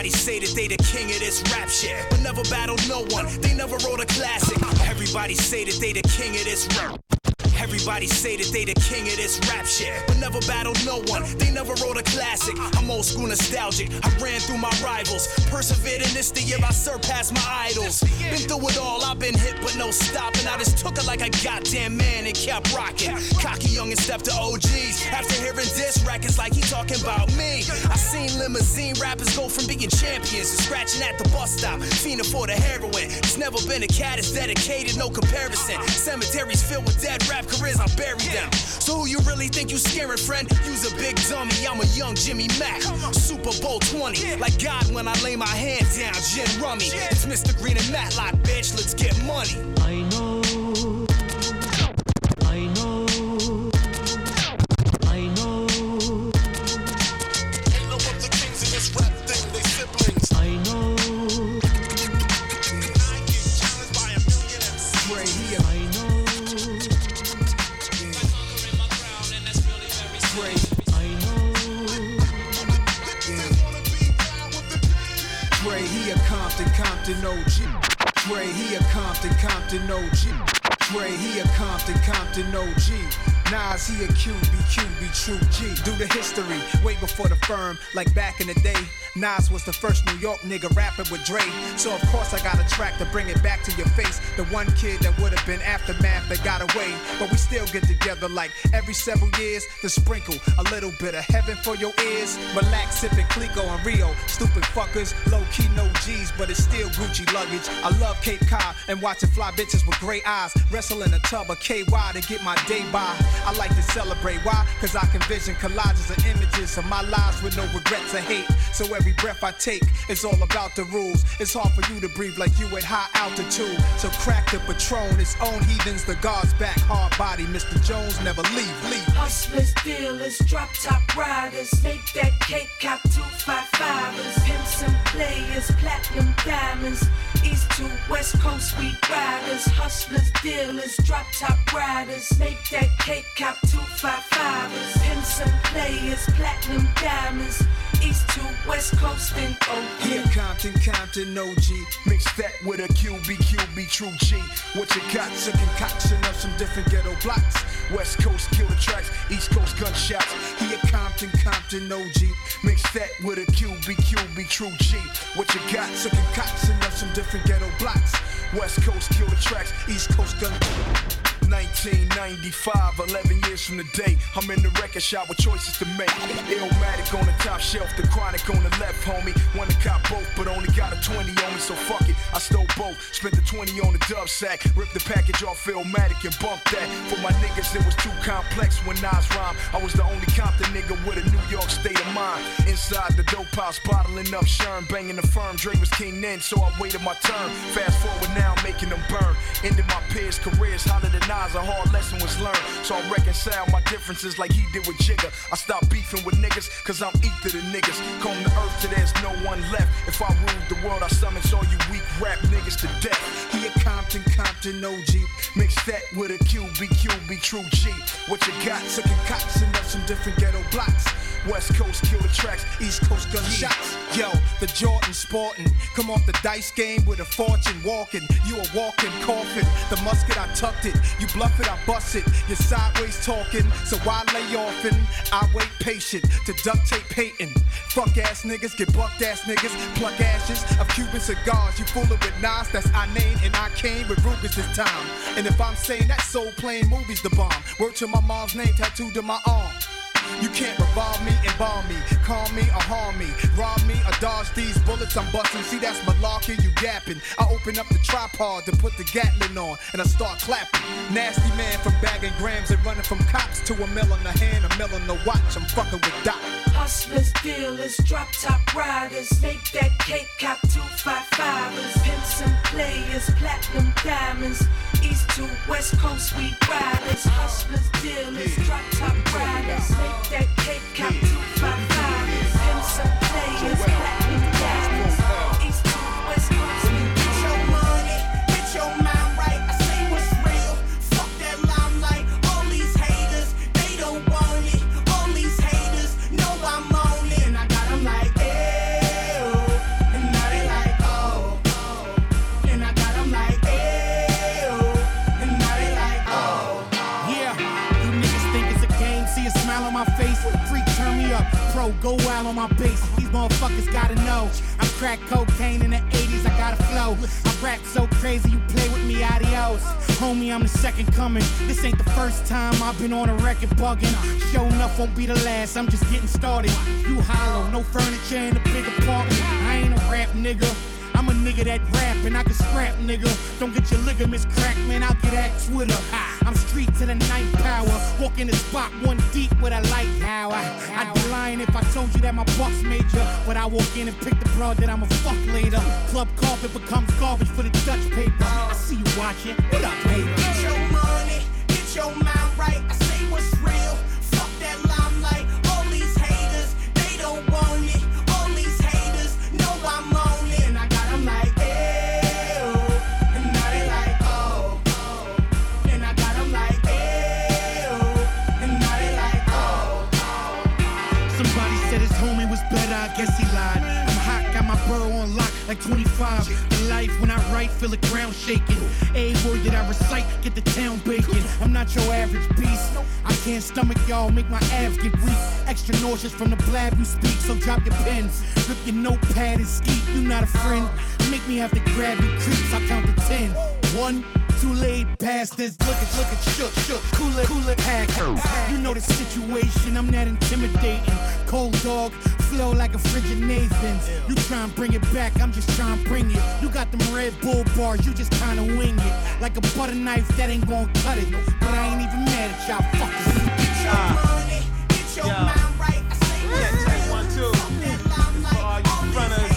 Everybody say that they the king of this rap shit, but never battled no one. They never wrote a classic. Everybody say that they the king of this rap. Everybody say that they the king of this rap shit, but never battled no one. They never wrote a classic. I'm old school nostalgic. I ran through my rivals, persevered in this the year I surpassed my idols. Been through it all, I've been hit but no stopping. I just took it like a goddamn man and kept rocking. Cocky young and stepped to OGs. After hearing this records like he talking about me. I seen limousine rappers go from being champions to scratching at the bus stop, fiending for the heroin. It's never been a cat as dedicated, no comparison. Cemeteries filled with dead rap careers, I bury them. So who you really think you scaring, friend? You's a big dummy, I'm a young Jimmy Mack. Super Bowl 20, like God when I lay my hands down, Gin Rummy. It's Mr. Green and Matlock, bitch, let's get money. I know. Compton, OG. Dre, he a Compton, Compton OG. Nas, he a QB, QB, true G. Do the history, way before the firm, like back in the day. Nas was the first New York nigga rapping with Dre. So of course I got a track to bring it back to your face. The one kid that would have been aftermath that got away. But we still get together like every several years to sprinkle a little bit of heaven for your ears. Relax, sipping Clico and Rio. Stupid fuckers, low key no G's, but it's still Gucci luggage. I love Cape Cod and watching fly bitches with gray eyes. Wrestle in a tub of KY to get my day by. I like to celebrate. Why? Cause I can vision collages of images of my lives with no regrets or hate. So every breath I take is all about the rules. It's hard for you to breathe like you at high altitude. So crack the Patron, its own heathens, the guards back, hard body. Mr. Jones never leave, leave. Hustlers, dealers, drop top riders, make that cake cop two five fivers, pimps and players, platinum diamonds, east to west coast we riders, hustlers, dealers, drop top riders, make that cake cop two five fivers, pimps and players, platinum diamonds, east to west coast and OG. Here, Compton, Compton, OG. Mix that with a QB, QB, true G. What you got? A concoction of some different ghetto blocks. West Coast killer tracks, East Coast gunshots. Here, Compton, Compton, OG. Mix that with a QB, QB, true G. What you got? A concoction of some different ghetto blocks. West Coast killer tracks, East Coast gun. 1995, 11 years from the day. I'm in the record shop with choices to make. Illmatic on the top shelf, the chronic on the left, homie. Wanna cop both, but only got a 20 on me, so fuck it. I stole both. Spent the 20 on the dub sack. Ripped the package off Illmatic and bumped that. For my niggas, it was too complex when Nas rhyme. I was the only Compton nigga with a New York state of mind. Inside the dope house, bottling up Sherm, banging the firm. Dre was king then, so I waited my turn. Fast forward now, making them burn. Ended my peers' careers, hotter than Nas, a hard lesson was learned. So I reconcile my differences like he did with Jigga. I stopped beefing with niggas, cause I'm ether the niggas. Comb the earth till there's no one left. If I ruled the world, I summons all you weak rap niggas to death. He a Compton, Compton OG. Mix that with a QB, QB, true G. What you got? Sucking cops and up some different ghetto blocks. West Coast kill the tracks, East Coast gunshots. Yo, the Jordan sporting. Come off the dice game with a fortune walking. You a walking coffin. The musket, I tucked it. You bluff it, I bust it. You're sideways talking, so I lay often. I wait patient to duct tape Peyton. Fuck ass niggas, get bucked ass niggas. Pluck ashes of Cuban cigars. You fooling with Nas, that's I name, and I came with Rugers this time. And if I'm saying that soul playing movies the bomb, word to my mom's name tattooed to my arm. You can't revolve me bomb me, calm me or harm me, rob me or dodge these bullets I'm busting. See, that's malarkey, you yapping. I open up the tripod to put the Gatlin on, and I start clapping. Nasty man from bagging grams and running from cops to a mill on the hand, a mill on the watch. I'm fucking with Doc. Hustlers, dealers, drop top riders, make that cake cop two five fivers, pimps and players, platinum diamonds, east to west coast we riders, hustlers, dealers, drop top riders, make that cake cop two five fivers, pimps and players, platinum go wild on my bass. These motherfuckers gotta know. I crack cocaine in the 80s. I got a flow. I rap so crazy, you play with me, adios. Homie, I'm the second coming. This ain't the first time I've been on a record bugging. Show enough won't be the last. I'm just getting started. You hollow, no furniture in a big apartment. I ain't a rap nigga. I'm a nigga that rap and I can scrap, nigga. Don't get your ligaments cracked, man. I'll get at Twitter. I'm street to the ninth power. Walk in the spot one deep with a light how I, I'd lying if I told you that my bucks major. But I walk in and pick the broad that I'm a fuck later. Club carpet becomes garbage for the Dutch paper. I see you watching. What up, baby? Get your money, get your mind like 25. The life when I write, feel the ground shaking. A word that I recite, get the town baking. I'm not your average beast. I can't stomach y'all, make my abs get weak. Extra nauseous from the blab you speak, so drop your pens. Rip your notepad and skeet, you not a friend. Make me have to grab your creeps, I count to ten. One, Too laid bastards, look at, look at, shook, shook, cool it, cool it, pack. You know the situation, I'm not intimidating. Cold dog, flow like a frigid Nathan's. You try and bring it back, I'm just trying to bring it. You got them Red Bull bars, you just kinda wing it. Like a butter knife that ain't gonna cut it. But I ain't even mad at y'all fuckers. Get your ah. money, get your mind right. I say what's check one, two. For oh, all you fronters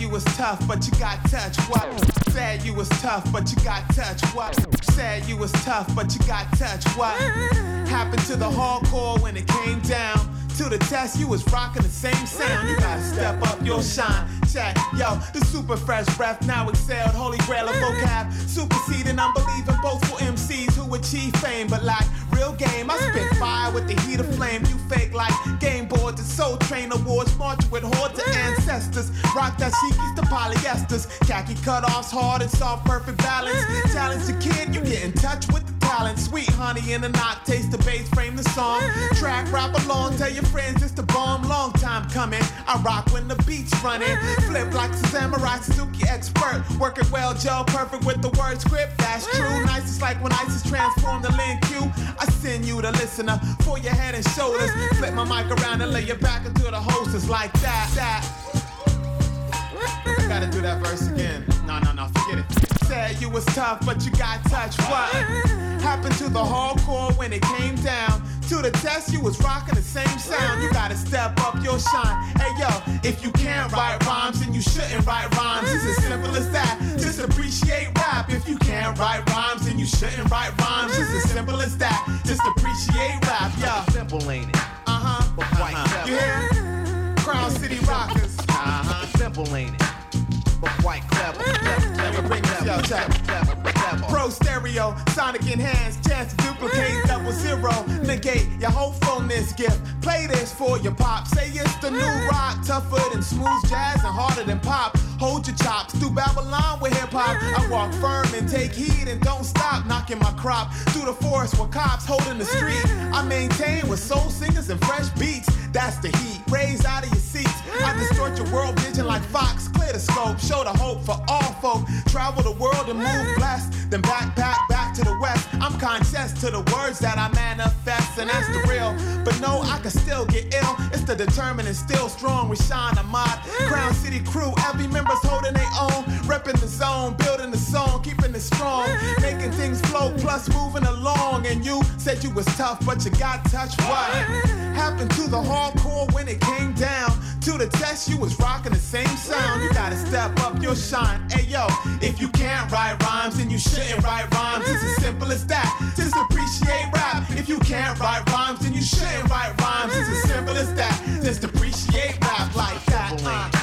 you was tough, but you got touch. What? Said you was tough, but you got touch. What? Said you was tough, but you got touch. What? Happened to the hardcore when it came down to the test. You was rocking the same sound. You gotta step up your shine. Check, yo, the super fresh breath now excelled. Holy grail of vocab, superseding unbelieving boastful MCs who achieve fame, but like real game. I spit fire with the heat of flame. You fake like game boards and soul train awards. Marching with hordes of ancestors. Rock that shikis to polyesters. Khaki cutoffs, hard and soft, perfect balance. Challenge the kid, you get in touch with the talent, sweet honey in the knock, taste the bass, frame the song. Track, rap along, tell your friends it's the bomb, long time coming. I rock when the beat's running, flip like the samurai Suzuki expert. Working well, Joe, perfect with the word script, that's true. Nice, it's like when ISIS transformed the link Q. I send you the listener for your head and shoulders. Flip my mic around and lay your back into the hostess like that, that. Gotta do that verse again. No, no, no, forget it. Said you was tough, but you got touched. What happened to the hardcore when it came down to the test? You was rocking the same sound. You gotta step up your shine. Hey yo, if you can't write rhymes, then you shouldn't write rhymes. It's as simple as that. Just appreciate rap. If you can't write rhymes, then you shouldn't write rhymes. It's as simple as that. Just appreciate rap, yo. Simple, ain't it? Uh huh. But quite Uh-huh. You hear? Crown City Rockers. Uh huh. Simple, ain't it? But quite clever. Clever, clever, Yo. Pro stereo, sonic enhanced, chance to duplicate double zero. Negate your hopefulness gift. Play this for your pop. Say it's the new rock, tougher than smooth jazz and harder than pop. Hold your chops through Babylon with hip hop. I walk firm and take heed and don't stop knocking my crop through the forest with cops holding the street. I maintain with soul singers and fresh beats. That's the heat. Raise out of your seats. I distort your world vision like Fox. Clear the scope. Show the hope for all folk. Travel the world and move blessed. Then back, back, back to the west. I'm conscious to the words that I manifest, and that's the real. But no, I can still get ill. It's the determined and still strong. We shine Ahmad. Crown City crew. Every member's holding their own. Repping the zone. Building the song. Keeping it strong. Making things flow. Plus moving along. And you said you was tough, but you got touched. What happened to the hardcore when it came down? To the test, you was rocking the same sound. You gotta step up your shine. Hey yo, if you can't write rhymes, then you shouldn't write rhymes. It's as simple as that. Just appreciate rap. If you can't write rhymes, then you shouldn't write rhymes. It's as simple as that. Just appreciate rap like that. Uh,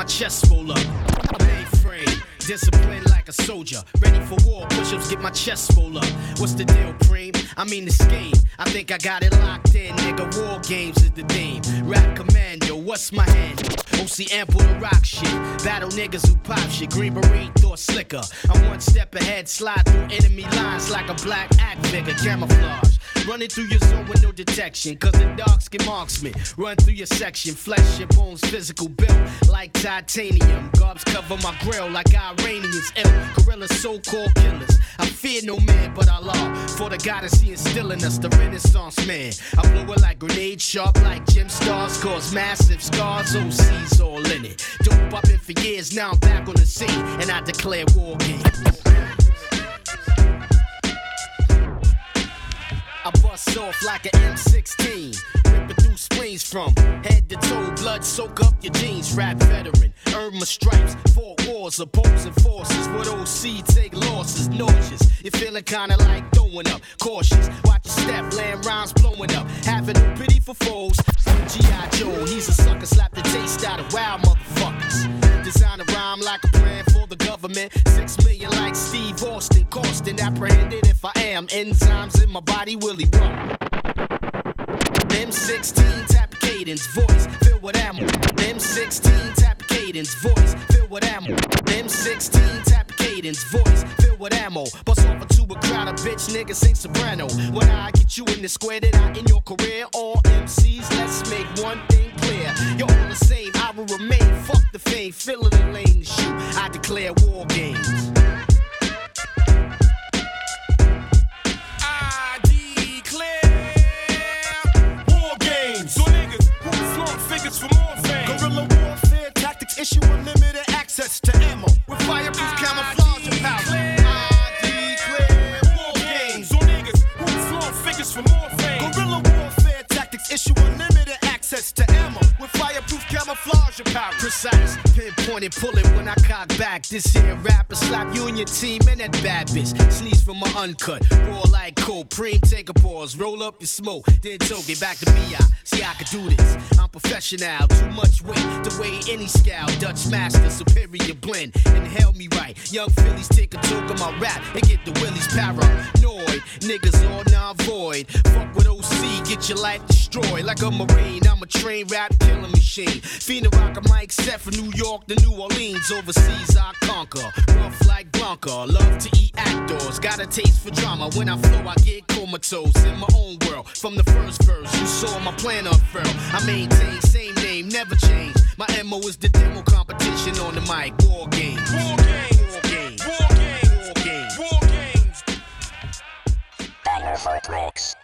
my chest roll up. Mainframe, disciplined like a soldier, ready for war. Push-ups get my chest roll up. What's the deal, Preem? I mean this game. I think I got it locked in, nigga. War games is the theme. Rap commando, what's my hand? OC ample to rock shit. Battle niggas who pop shit. Green beret, thought slicker. I'm one step ahead, slide through enemy lines like a black act figure. Camouflage. Running through your zone with no detection. Cause the dark skin me. Run through your section. Flesh your bones, physical built like titanium. Garbs cover my grill like Iranians. Ill. Gorilla so called killers. I fear no man but Allah. For the goddess he instilling us, the Renaissance man. I blow it like grenade, sharp like gem stars, cause massive scars. OC's all in it. Dope up it for years, now I'm back on the scene, and I declare war games. I bust off like an M16. Spleens from head to toe. Blood soak up your jeans. Rap veteran. Earn my stripes. Fought wars, opposing forces. With OC, take losses. Nauseous. You're feeling kinda like throwing up. Cautious. Watch your step. Land rhymes blowing up. Having no pity for foes. G.I. Joe. He's a sucker. Slap the taste out of wild motherfuckers. Design a rhyme like a plan for the government. Six million like Steve Austin. Costing apprehended if I am. Enzymes in my body run. M16 tap cadence, voice filled with ammo. M16 tap cadence, voice filled with ammo. M16 tap cadence, voice filled with ammo. Bust off to a crowd of bitch niggas ain't soprano. When I get you in the square that I in your career, all MCs, let's make one thing clear. You're all the same, I will remain. Fuck the fame, fill in the lane shoot. I declare war issue unlimited access to ammo with fireproof camouflage and power. I declare war games. So niggas who flaunt figures for more fame. Guerrilla warfare tactics issue unlimited access to ammo with fireproof camouflage and power. Precise, pinpointed, pulling when I cock back. This here rapper slap you and your team and that bad bitch. Sneeze from my uncut, raw like cold. Preem, take a pause, roll up your smoke, then toke it back to me. I see I can do this. I'm professional, too much weight to weigh any scale. Dutch master, superior blend. Inhale me right. Young Phillies take a toke of my rap and get the willies paranoid. Niggas all non void. Fuck with OC, get your life destroyed. Like a marine, I'm a train rap killing machine. Fiend rock a mic set for New York to New Orleans. Overseas I conquer. Rough like Blanca. Love to eat actors. Got a taste for drama. When I flow, I get comatose in my own world. From the first verse, you saw my plan unfurl. I maintain same name, never change. My MO is the demo competition on the mic. War games. War games. War games. War games. War games. War. Banger for Bricks.